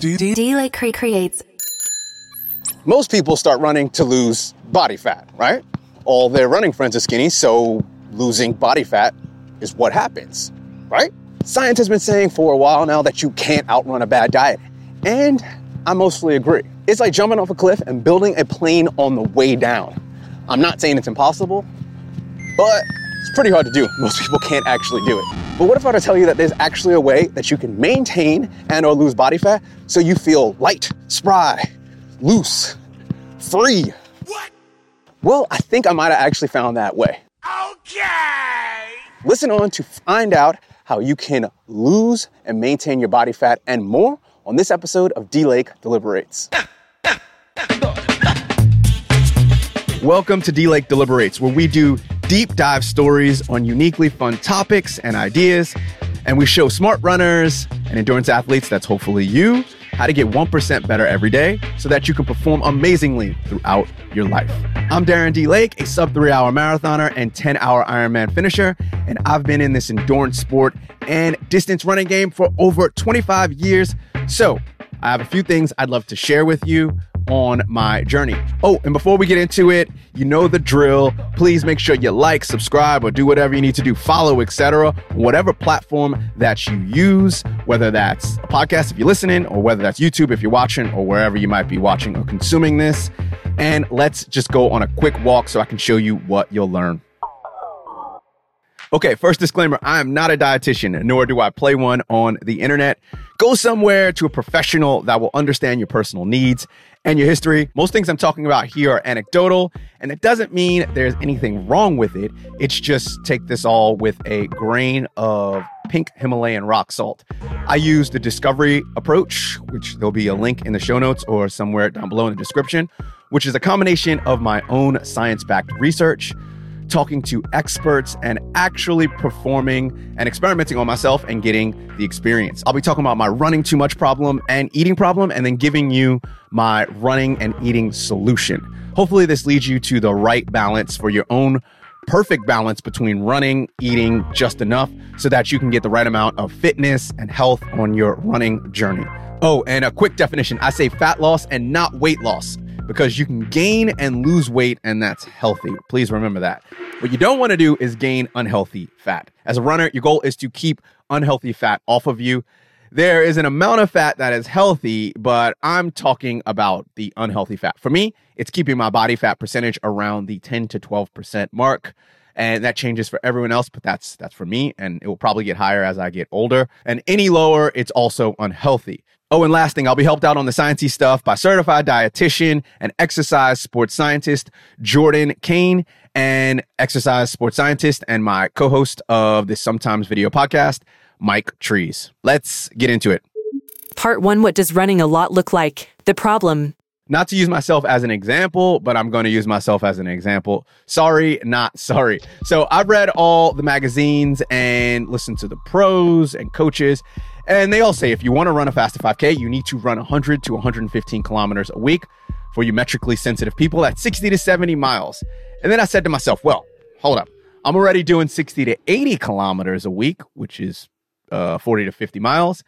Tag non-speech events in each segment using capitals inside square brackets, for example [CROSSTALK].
D-Lake creates. Most people start running to lose body fat, right? All their running friends are skinny, so losing body fat is what happens, right? Science has been saying for a while now that you can't outrun a bad diet. And I mostly agree. It's like jumping off a cliff and building a plane on the way down. I'm not saying it's impossible, but it's pretty hard to do. Most people can't actually do it. But what if I were to tell you that there's actually a way that you can maintain and or lose body fat so you feel light, spry, loose, free? What? Well, I think I might have actually found that way. Okay. Listen on to find out how you can lose and maintain your body fat and more on this episode of D Lake Deliberates. [LAUGHS] Welcome to D Lake Deliberates, where we do deep dive stories on uniquely fun topics and ideas. And we show smart runners and endurance athletes, that's hopefully you, how to get 1% better every day so that you can perform amazingly throughout your life. I'm Darren D. Lake, a sub three hour marathoner and 10 hour Ironman finisher. And I've been in this endurance sport and distance running game for over 25 years. So I have a few things I'd love to share with you on my journey. Oh, and before we get into it, you know the drill. Please make sure you like, subscribe, or do whatever you need to do, follow, etc. Whatever platform that you use, whether that's a podcast if you're listening, or whether that's YouTube if you're watching, or wherever you might be watching or consuming this. And let's just go on a quick walk so I can show you what you'll learn. Okay, first disclaimer I am not a dietitian, nor do I play one on the internet. Go somewhere to a professional that will understand your personal needs and your history. Most things I'm talking about here are anecdotal, and it doesn't mean there's anything wrong with it. It's just take this all with a grain of pink Himalayan rock salt. I use the discovery approach, which there'll be a link in the show notes or somewhere down below in the description, which is a combination of my own science backed research talking to experts and actually performing and experimenting on myself and getting the experience. I'll be talking about my running too much problem and eating problem, and then giving you my running and eating solution. Hopefully, this leads you to the right balance for your own perfect balance between running, eating just enough so that you can get the right amount of fitness and health on your running journey. Oh, and a quick definition I say fat loss and not weight loss because you can gain and lose weight, and that's healthy. Please remember that. What you don't want to do is gain unhealthy fat. As a runner, your goal is to keep unhealthy fat off of you. There is an amount of fat that is healthy, but I'm talking about the unhealthy fat. For me, it's keeping my body fat percentage around the 10 to 12% mark and that changes for everyone else but that's that's for me and it will probably get higher as i get older and any lower it's also unhealthy Oh, and last thing, I'll be helped out on the sciencey stuff by certified dietitian and exercise sports scientist Jordan Cain, and exercise sports scientist and my co-host of this sometimes video podcast, Mike Trees. Let's get into it. Part one: What does running a lot look like? The problem. Not to use myself as an example, but I'm going to use myself as an example. Sorry, not sorry. So I've read all the magazines and listened to the pros and coaches and they all say if you want to run a fast 5K, you need to run 100 to 115 kilometers a week. For you metrically sensitive people, that's 60 to 70 miles. And then I said to myself, well, hold up. I'm already doing 60 to 80 kilometers a week, which is uh, 40 to 50 miles.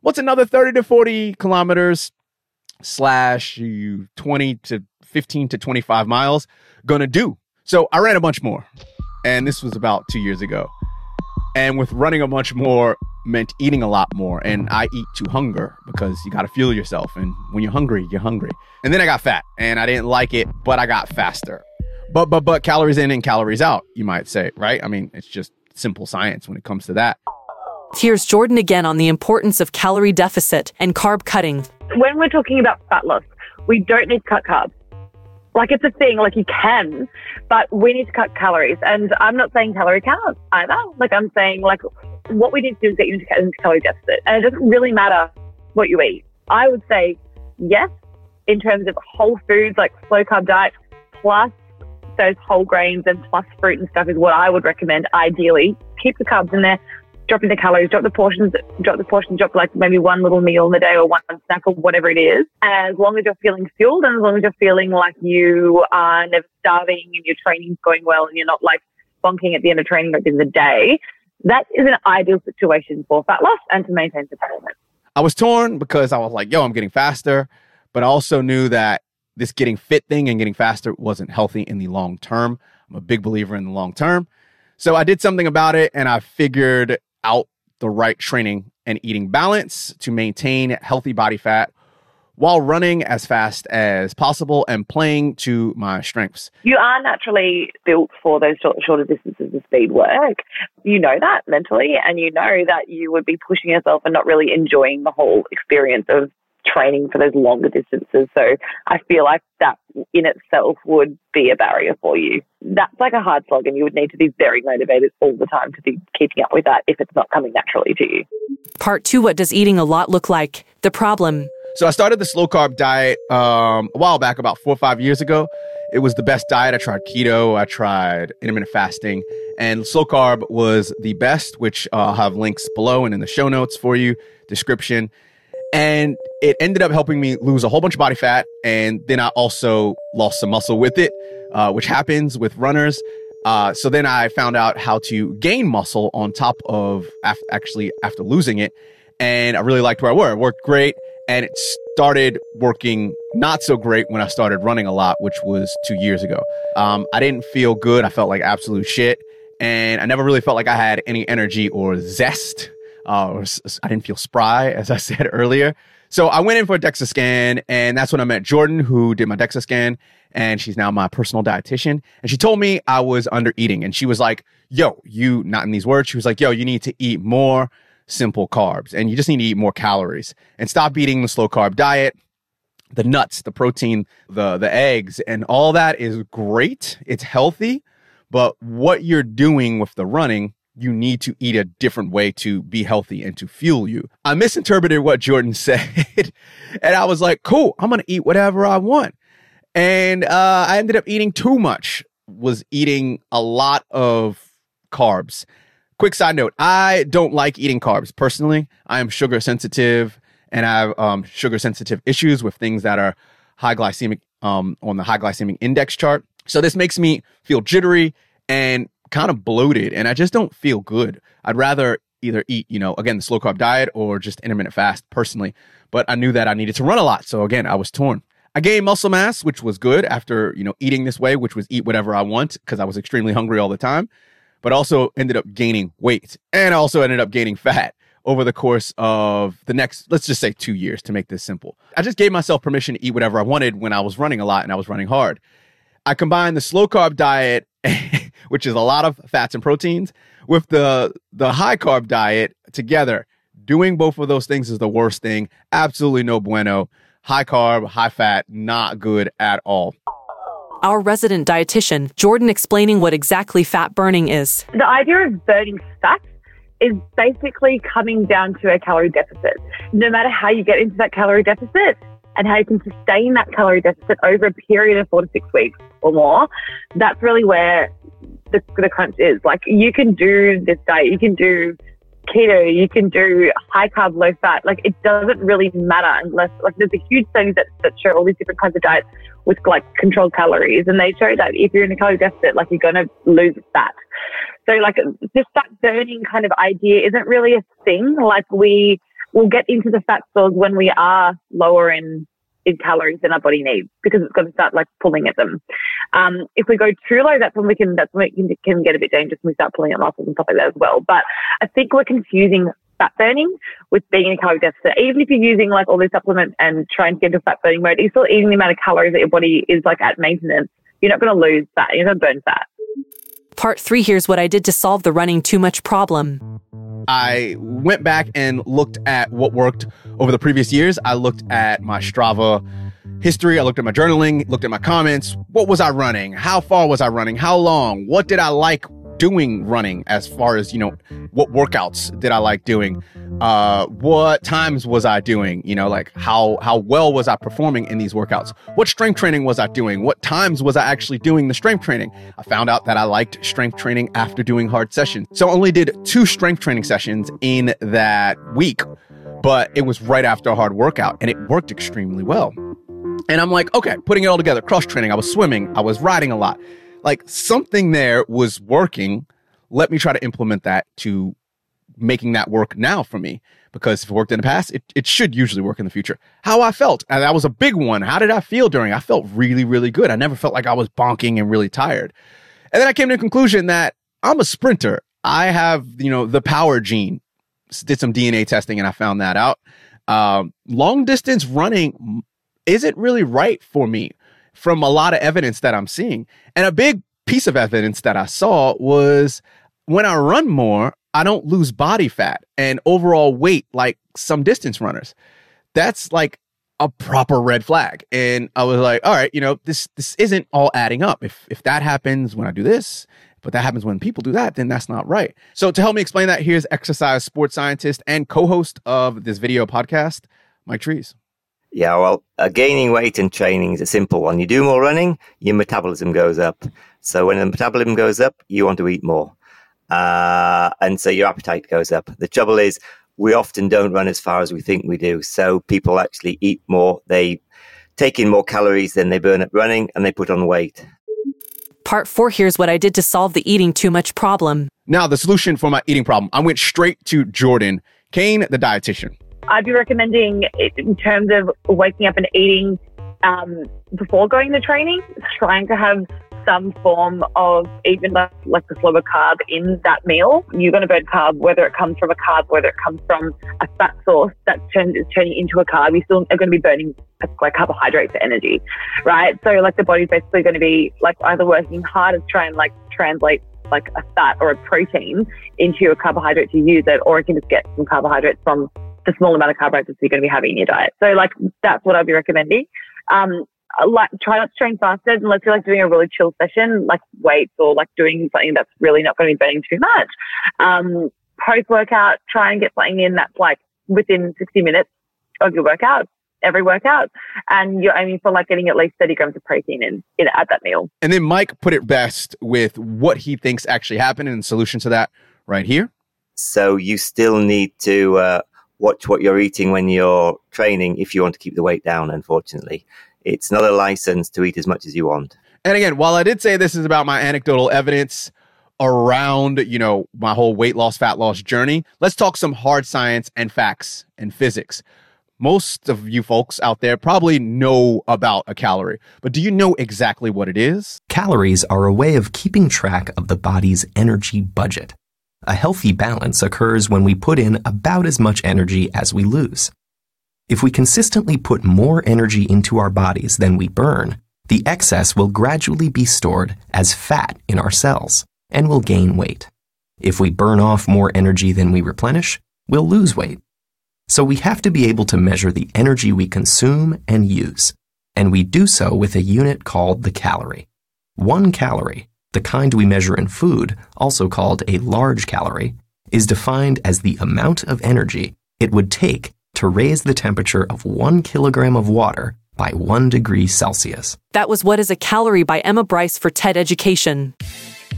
What's another 30 to 40 kilometers slash 20 to 15 to 25 miles gonna do? So I ran a bunch more. And this was about two years ago. And with running a bunch more meant eating a lot more. And I eat to hunger because you got to fuel yourself. And when you're hungry, you're hungry. And then I got fat and I didn't like it, but I got faster. But, but, but calories in and calories out, you might say, right? I mean, it's just simple science when it comes to that. Here's Jordan again on the importance of calorie deficit and carb cutting. When we're talking about fat loss, we don't need to cut carbs. Like it's a thing, like you can, but we need to cut calories. And I'm not saying calorie count either. Like I'm saying, like what we need to do is get you into, into calorie deficit. And it doesn't really matter what you eat. I would say yes, in terms of whole foods, like slow carb diet, plus those whole grains and plus fruit and stuff is what I would recommend ideally. Keep the carbs in there, drop in the calories, drop the portions, drop the portions, drop like maybe one little meal in the day or one snack or whatever it is. As long as you're feeling fueled and as long as you're feeling like you are never starving and your training's going well and you're not like bonking at the end of training end of the day, that is an ideal situation for fat loss and to maintain performance. I was torn because I was like, yo, I'm getting faster, but I also knew that this getting fit thing and getting faster wasn't healthy in the long term. I'm a big believer in the long term. So I did something about it and I figured out the right training and eating balance to maintain healthy body fat while running as fast as possible and playing to my strengths. You are naturally built for those shorter distances of speed work. You know that mentally, and you know that you would be pushing yourself and not really enjoying the whole experience of training for those longer distances. So I feel like that in itself would be a barrier for you. That's like a hard slog, and you would need to be very motivated all the time to be keeping up with that if it's not coming naturally to you. Part two What does eating a lot look like? The problem. So I started the slow carb diet um, a while back, about four or five years ago. It was the best diet. I tried keto, I tried intermittent fasting, and slow carb was the best, which uh, I'll have links below and in the show notes for you, description. And it ended up helping me lose a whole bunch of body fat. And then I also lost some muscle with it, uh, which happens with runners. Uh, so then I found out how to gain muscle on top of af- actually after losing it. And I really liked where I were. It worked great. And it started working not so great when I started running a lot, which was two years ago. Um, I didn't feel good. I felt like absolute shit. And I never really felt like I had any energy or zest uh, I didn't feel spry, as I [LAUGHS] said earlier. So I went in for a DEXA scan, and that's when I met Jordan, who did my DEXA scan, and she's now my personal dietitian. And she told me I was under eating, and she was like, "Yo, you not in these words." She was like, "Yo, you need to eat more simple carbs, and you just need to eat more calories, and stop eating the slow carb diet." The nuts, the protein, the the eggs, and all that is great. It's healthy, but what you're doing with the running you need to eat a different way to be healthy and to fuel you. I misinterpreted what Jordan [LAUGHS] said. and I was like, cool, I'm going to eat whatever I want. And uh, I ended up eating too much, was eating a lot of carbs. Quick side note I don't like eating carbs personally. I am sugar sensitive and I have um, sugar sensitive issues with things that are high glycemic um, on the high glycemic index chart. So this makes me feel jittery and kind of bloated and I just don't feel good. I'd rather either eat, you know, again, the slow carb diet or just intermittent fast personally. But I knew that I needed to run a lot. So again, I was torn. I gained muscle mass, which was good after, you know, eating this way, which was eat whatever I want because I was extremely hungry all the time, but also ended up gaining weight and also ended up gaining fat over the course of the next, let's just say two years to make this simple. I just gave myself permission to eat whatever I wanted when I was running a lot and I was running hard. I combined the slow carb diet [LAUGHS] which is a lot of fats and proteins, with the the high carb diet together. Doing both of those things is the worst thing. Absolutely no bueno. High carb, high fat, not good at all. Our resident dietitian, Jordan, explaining what exactly fat burning is. The idea of burning fat is basically coming down to a calorie deficit. No matter how you get into that calorie deficit, and how you can sustain that calorie deficit over a period of four to six weeks or more, that's really where the, the crunch is. Like you can do this diet, you can do keto, you can do high carb, low fat. Like it doesn't really matter unless like there's a huge study that, that show all these different kinds of diets with like controlled calories, and they show that if you're in a calorie deficit, like you're to lose fat. So like this fat burning kind of idea isn't really a thing. Like we we'll get into the fat stores when we are lower in in calories than our body needs because it's going to start like pulling at them. Um, if we go too low, that's when we can that's when it can, can get a bit dangerous and we start pulling at muscles and stuff like that as well. But I think we're confusing fat burning with being in a calorie deficit. Even if you're using like all these supplements and trying to get into fat burning mode, you're still eating the amount of calories that your body is like at maintenance. You're not going to lose fat. You're going to burn fat. Part three here's what I did to solve the running too much problem. I went back and looked at what worked over the previous years. I looked at my Strava history. I looked at my journaling, looked at my comments. What was I running? How far was I running? How long? What did I like doing running as far as, you know, what workouts did I like doing? Uh, what times was I doing? You know, like how, how well was I performing in these workouts? What strength training was I doing? What times was I actually doing the strength training? I found out that I liked strength training after doing hard sessions. So I only did two strength training sessions in that week, but it was right after a hard workout and it worked extremely well. And I'm like, okay, putting it all together, cross training. I was swimming, I was riding a lot like something there was working. Let me try to implement that to making that work now for me because if it worked in the past, it, it should usually work in the future. How I felt, and that was a big one. How did I feel during? I felt really, really good. I never felt like I was bonking and really tired. And then I came to the conclusion that I'm a sprinter. I have, you know, the power gene. Did some DNA testing and I found that out. Um, long distance running isn't really right for me from a lot of evidence that I'm seeing. And a big piece of evidence that I saw was when I run more, I don't lose body fat and overall weight like some distance runners. That's like a proper red flag. And I was like, all right, you know, this this isn't all adding up. If if that happens when I do this, but that happens when people do that, then that's not right. So to help me explain that, here's exercise sports scientist and co-host of this video podcast, Mike Trees. Yeah, well, uh, gaining weight and training is a simple one. You do more running, your metabolism goes up. So when the metabolism goes up, you want to eat more. Uh, and so your appetite goes up. The trouble is, we often don't run as far as we think we do. So people actually eat more. They take in more calories than they burn up running and they put on weight. Part four here's what I did to solve the eating too much problem. Now, the solution for my eating problem, I went straight to Jordan Cain, the dietitian. I'd be recommending, in terms of waking up and eating um, before going to training, trying to have some form of even like, like the slower carb in that meal. You're going to burn carb, whether it comes from a carb, whether it comes from a fat source that's turns is turning into a carb. You still are going to be burning like carbohydrates for energy, right? So like the body's basically going to be like either working hard to try and like translate like a fat or a protein into a carbohydrate to use it, or it can just get some carbohydrates from the small amount of carbohydrates you're going to be having in your diet. So like that's what I'd be recommending. Um, like try not to train fasted unless you're like doing a really chill session, like weights or like doing something that's really not going to be burning too much. Um, post workout, try and get something in that's like within 60 minutes of your workout, every workout. And you're aiming for like getting at least 30 grams of protein in, in at that meal. And then Mike put it best with what he thinks actually happened and the solution to that right here. So you still need to uh, watch what you're eating when you're training if you want to keep the weight down, unfortunately it's not a license to eat as much as you want. And again, while I did say this is about my anecdotal evidence around, you know, my whole weight loss, fat loss journey, let's talk some hard science and facts and physics. Most of you folks out there probably know about a calorie, but do you know exactly what it is? Calories are a way of keeping track of the body's energy budget. A healthy balance occurs when we put in about as much energy as we lose. If we consistently put more energy into our bodies than we burn, the excess will gradually be stored as fat in our cells and will gain weight. If we burn off more energy than we replenish, we'll lose weight. So we have to be able to measure the energy we consume and use, and we do so with a unit called the calorie. One calorie, the kind we measure in food, also called a large calorie, is defined as the amount of energy it would take to raise the temperature of one kilogram of water by one degree Celsius. That was What is a Calorie by Emma Bryce for TED Education.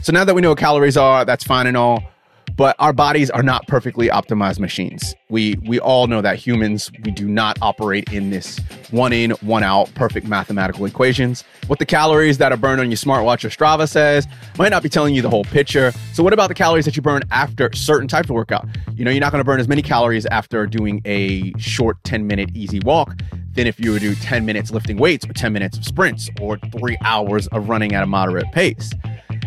So now that we know what calories are, that's fine and all but our bodies are not perfectly optimized machines. We we all know that humans we do not operate in this one in one out perfect mathematical equations. What the calories that are burned on your smartwatch or Strava says might not be telling you the whole picture. So what about the calories that you burn after certain types of workout? You know, you're not going to burn as many calories after doing a short 10 minute easy walk than if you do 10 minutes lifting weights or 10 minutes of sprints or 3 hours of running at a moderate pace.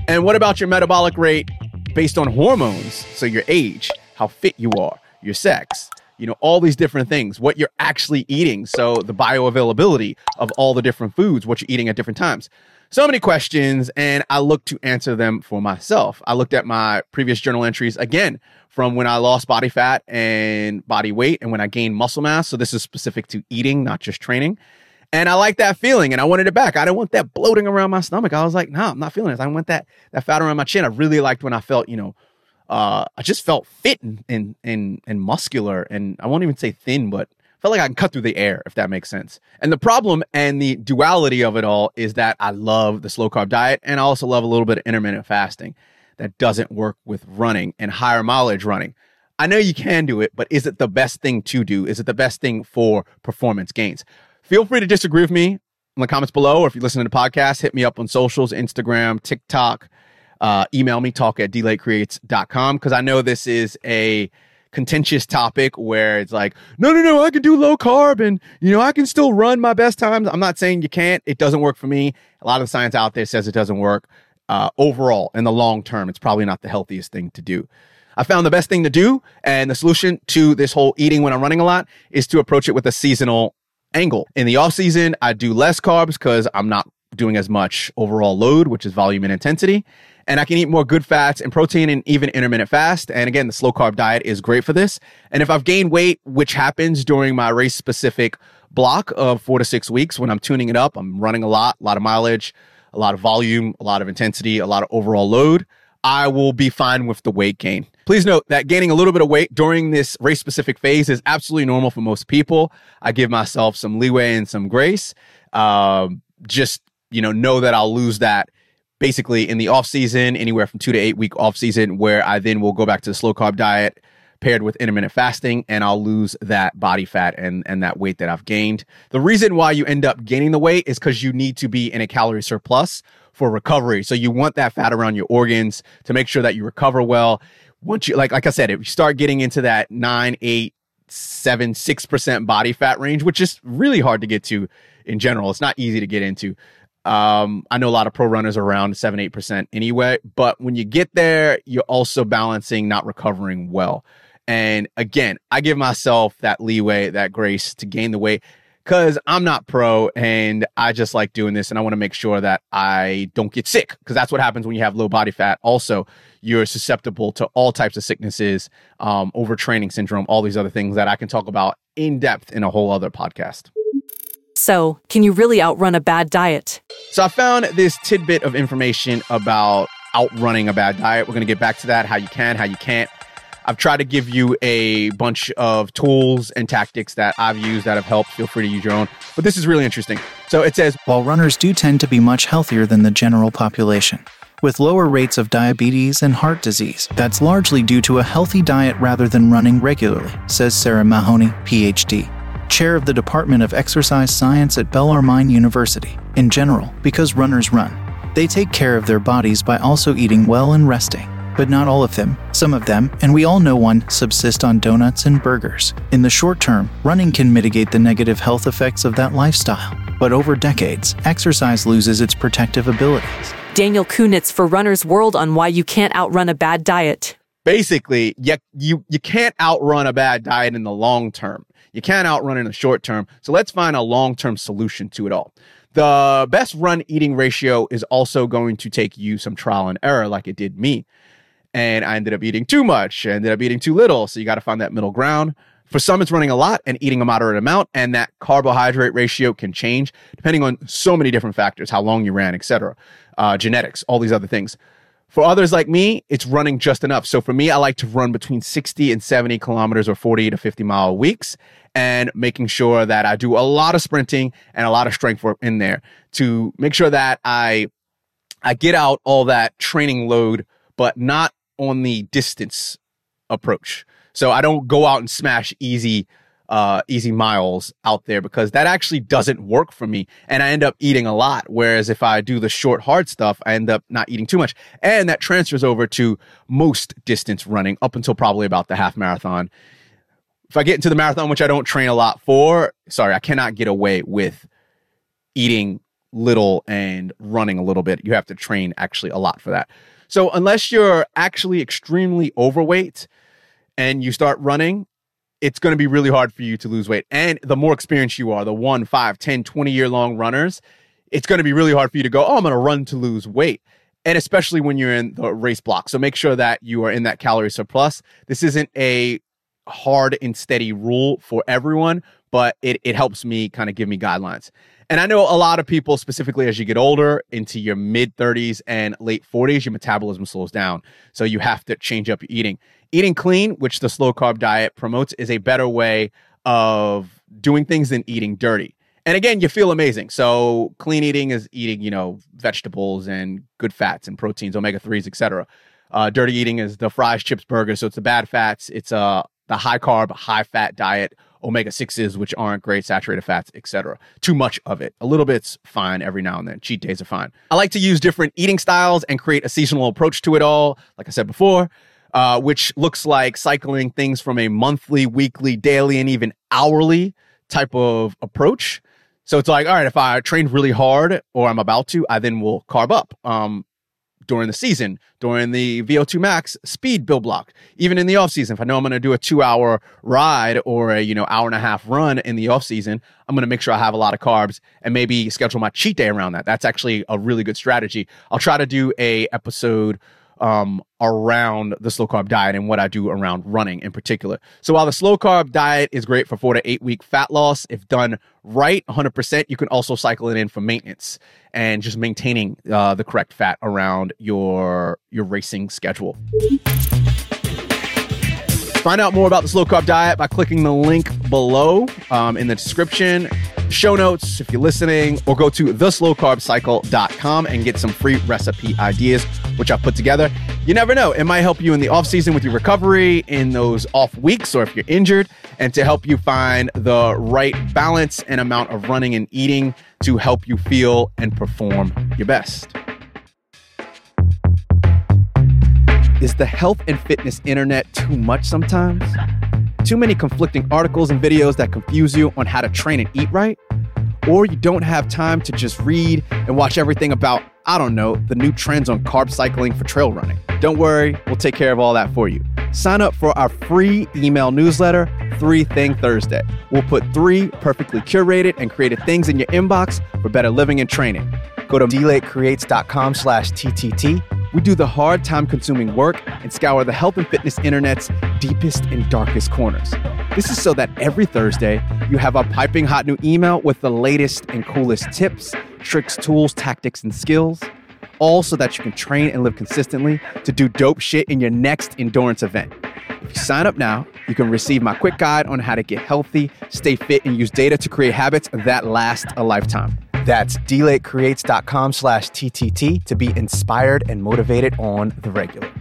And what about your metabolic rate based on hormones. So your age, how fit you are, your sex, you know, all these different things, what you're actually eating. So the bioavailability of all the different foods, what you're eating at different times. So many questions, and I looked to answer them for myself. I looked at my previous journal entries again from when I lost body fat and body weight and when I gained muscle mass. So this is specific to eating, not just training. And I like that feeling and I wanted it back. I didn't want that bloating around my stomach. I was like, no, nah, I'm not feeling this. I want that that fat around my chin. I really liked when I felt, you know, uh, I just felt fit and, and and and muscular and I won't even say thin, but felt like I can cut through the air, if that makes sense. And the problem and the duality of it all is that I love the slow carb diet and I also love a little bit of intermittent fasting that doesn't work with running and higher mileage running. I know you can do it, but is it the best thing to do? Is it the best thing for performance gains? Feel free to disagree with me in the comments below, or if you listen to the podcast, hit me up on socials, Instagram, TikTok, uh, email me talk at dlakecreates.com because I know this is a contentious topic where it's like, no, no, no, I can do low carb and, you know, I can still run my best times. I'm not saying you can't. It doesn't work for me. A lot of science out there says it doesn't work. Uh, overall, in the long term, it's probably not the healthiest thing to do. I found the best thing to do and the solution to this whole eating when I'm running a lot is to approach it with a seasonal angle. In the off season, I do less carbs because I'm not doing as much overall load, which is volume and intensity and I can eat more good fats and protein and even intermittent fast. And again, the slow carb diet is great for this. And if I've gained weight, which happens during my race specific block of four to six weeks when I'm tuning it up, I'm running a lot, a lot of mileage, a lot of volume, a lot of intensity, a lot of overall load. I will be fine with the weight gain. Please note that gaining a little bit of weight during this race specific phase is absolutely normal for most people. I give myself some leeway and some grace. Um, just, you know, know that I'll lose that basically in the off season, anywhere from two to eight week off season, where I then will go back to the slow carb diet paired with intermittent fasting and I'll lose that body fat and, and that weight that I've gained. The reason why you end up gaining the weight is because you need to be in a calorie surplus for recovery. So you want that fat around your organs to make sure that you recover well. Once you like like I said, if you start getting into that nine, eight, seven, six percent body fat range, which is really hard to get to in general. It's not easy to get into. Um, I know a lot of pro runners around seven, eight percent anyway, but when you get there, you're also balancing not recovering well. And again, I give myself that leeway, that grace to gain the weight because I'm not pro and I just like doing this and I want to make sure that I don't get sick because that's what happens when you have low body fat. Also, you're susceptible to all types of sicknesses, um, overtraining syndrome, all these other things that I can talk about in depth in a whole other podcast. So, can you really outrun a bad diet? So, I found this tidbit of information about outrunning a bad diet. We're going to get back to that how you can, how you can't. I've tried to give you a bunch of tools and tactics that I've used that have helped. Feel free to use your own. But this is really interesting. So it says While runners do tend to be much healthier than the general population, with lower rates of diabetes and heart disease, that's largely due to a healthy diet rather than running regularly, says Sarah Mahoney, PhD chair of the Department of Exercise Science at Bellarmine University. In general, because runners run, they take care of their bodies by also eating well and resting. But not all of them. Some of them, and we all know one, subsist on donuts and burgers. In the short term, running can mitigate the negative health effects of that lifestyle. But over decades, exercise loses its protective abilities. Daniel Kunitz for Runner's World on why you can't outrun a bad diet. Basically, you, you, you can't outrun a bad diet in the long term. You can't outrun it in the short term. So let's find a long term solution to it all. The best run eating ratio is also going to take you some trial and error, like it did me. And I ended up eating too much, I ended up eating too little. So you got to find that middle ground. For some, it's running a lot and eating a moderate amount, and that carbohydrate ratio can change depending on so many different factors, how long you ran, etc., uh, genetics, all these other things. For others like me, it's running just enough. So for me, I like to run between 60 and 70 kilometers or 40 to 50 mile weeks and making sure that I do a lot of sprinting and a lot of strength work in there to make sure that I I get out all that training load, but not on the distance approach. So I don't go out and smash easy uh, easy miles out there because that actually doesn't work for me. And I end up eating a lot. Whereas if I do the short, hard stuff, I end up not eating too much. And that transfers over to most distance running up until probably about the half marathon. If I get into the marathon, which I don't train a lot for, sorry, I cannot get away with eating little and running a little bit. You have to train actually a lot for that. So unless you're actually extremely overweight and you start running, it's going to be really hard for you to lose weight. And the more experienced you are, the one, five, 10, 20 year long runners, it's going to be really hard for you to go, oh, I'm going to run to lose weight. And especially when you're in the race block. So make sure that you are in that calorie surplus. This isn't a hard and steady rule for everyone, but it, it helps me kind of give me guidelines. And I know a lot of people, specifically as you get older into your mid 30s and late 40s, your metabolism slows down. So you have to change up your eating. Eating clean, which the slow carb diet promotes, is a better way of doing things than eating dirty. And again, you feel amazing. So clean eating is eating, you know, vegetables and good fats and proteins, omega 3s, etc. Uh, dirty eating is the fries, chips, burgers. So it's the bad fats. It's uh, the high carb, high fat diet omega 6s, which aren't great, saturated fats, etc. Too much of it. A little bit's fine every now and then. Cheat days are fine. I like to use different eating styles and create a seasonal approach to it all, like I said before, uh, which looks like cycling things from a monthly, weekly, daily, and even hourly type of approach. So it's like, all right, if I trained really hard or I'm about to, I then will carb up. Um, during the season, during the VO2 max speed build block, even in the off season. If I know I'm going to do a two hour ride or a, you know, hour and a half run in the off season, I'm going to make sure I have a lot of carbs and maybe schedule my cheat day around that. That's actually a really good strategy. I'll try to do a episode um, around the slow carb diet and what I do around running in particular. So while the slow carb diet is great for four to eight week fat loss, if done right, 100%, you can also cycle it in for maintenance and just maintaining uh, the correct fat around your your racing schedule. Find out more about the slow carb diet by clicking the link below um, in the description show notes if you're listening, or go to theslowcarbcycle.com and get some free recipe ideas, which I've put together. You never know, it might help you in the off season with your recovery, in those off weeks, or if you're injured, and to help you find the right balance and amount of running and eating to help you feel and perform your best. Is the health and fitness internet too much sometimes? too many conflicting articles and videos that confuse you on how to train and eat right, or you don't have time to just read and watch everything about, I don't know, the new trends on carb cycling for trail running. Don't worry, we'll take care of all that for you. Sign up for our free email newsletter, Three Thing Thursday. We'll put three perfectly curated and created things in your inbox for better living and training. Go to dlakecreates.com slash TTT we do the hard, time consuming work and scour the health and fitness internet's deepest and darkest corners. This is so that every Thursday, you have a piping hot new email with the latest and coolest tips, tricks, tools, tactics, and skills, all so that you can train and live consistently to do dope shit in your next endurance event. If you sign up now, you can receive my quick guide on how to get healthy, stay fit, and use data to create habits that last a lifetime. That's dlakecreates.com slash TTT to be inspired and motivated on the regular.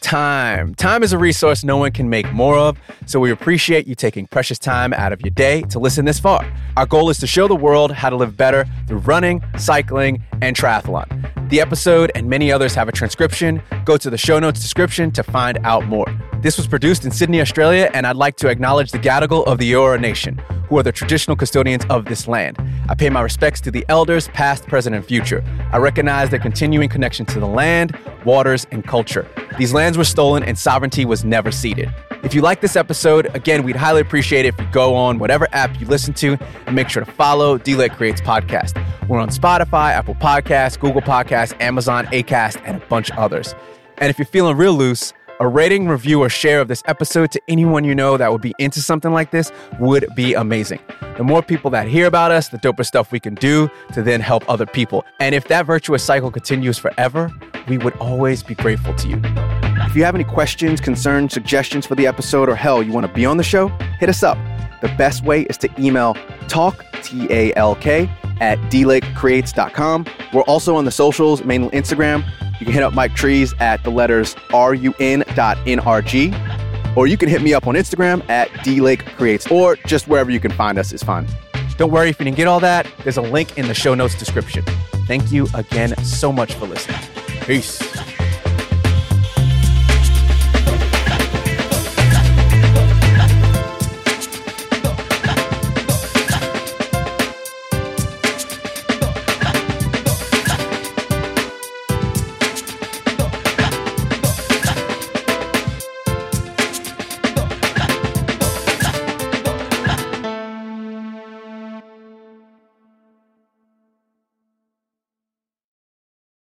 Time. Time is a resource no one can make more of, so we appreciate you taking precious time out of your day to listen this far. Our goal is to show the world how to live better through running, cycling, and triathlon. The episode and many others have a transcription. Go to the show notes description to find out more. This was produced in Sydney, Australia, and I'd like to acknowledge the Gadigal of the Eora Nation, who are the traditional custodians of this land. I pay my respects to the elders, past, present, and future. I recognize their continuing connection to the land, waters, and culture. These lands were stolen and sovereignty was never ceded. If you like this episode, again, we'd highly appreciate it if you go on whatever app you listen to and make sure to follow D-Lake Creates Podcast. We're on Spotify, Apple Podcasts, Google Podcasts, Amazon, Acast, and a bunch of others. And if you're feeling real loose, a rating, review, or share of this episode to anyone you know that would be into something like this would be amazing. The more people that hear about us, the doper stuff we can do to then help other people. And if that virtuous cycle continues forever, we would always be grateful to you. If you have any questions, concerns, suggestions for the episode, or hell, you want to be on the show, hit us up. The best way is to email talk, T A L K, at dlakecreates.com. We're also on the socials, mainly Instagram. You can hit up Mike Trees at the letters run.nrg, or you can hit me up on Instagram at dlakecreates, or just wherever you can find us is fine. Don't worry if you didn't get all that, there's a link in the show notes description. Thank you again so much for listening. Peace.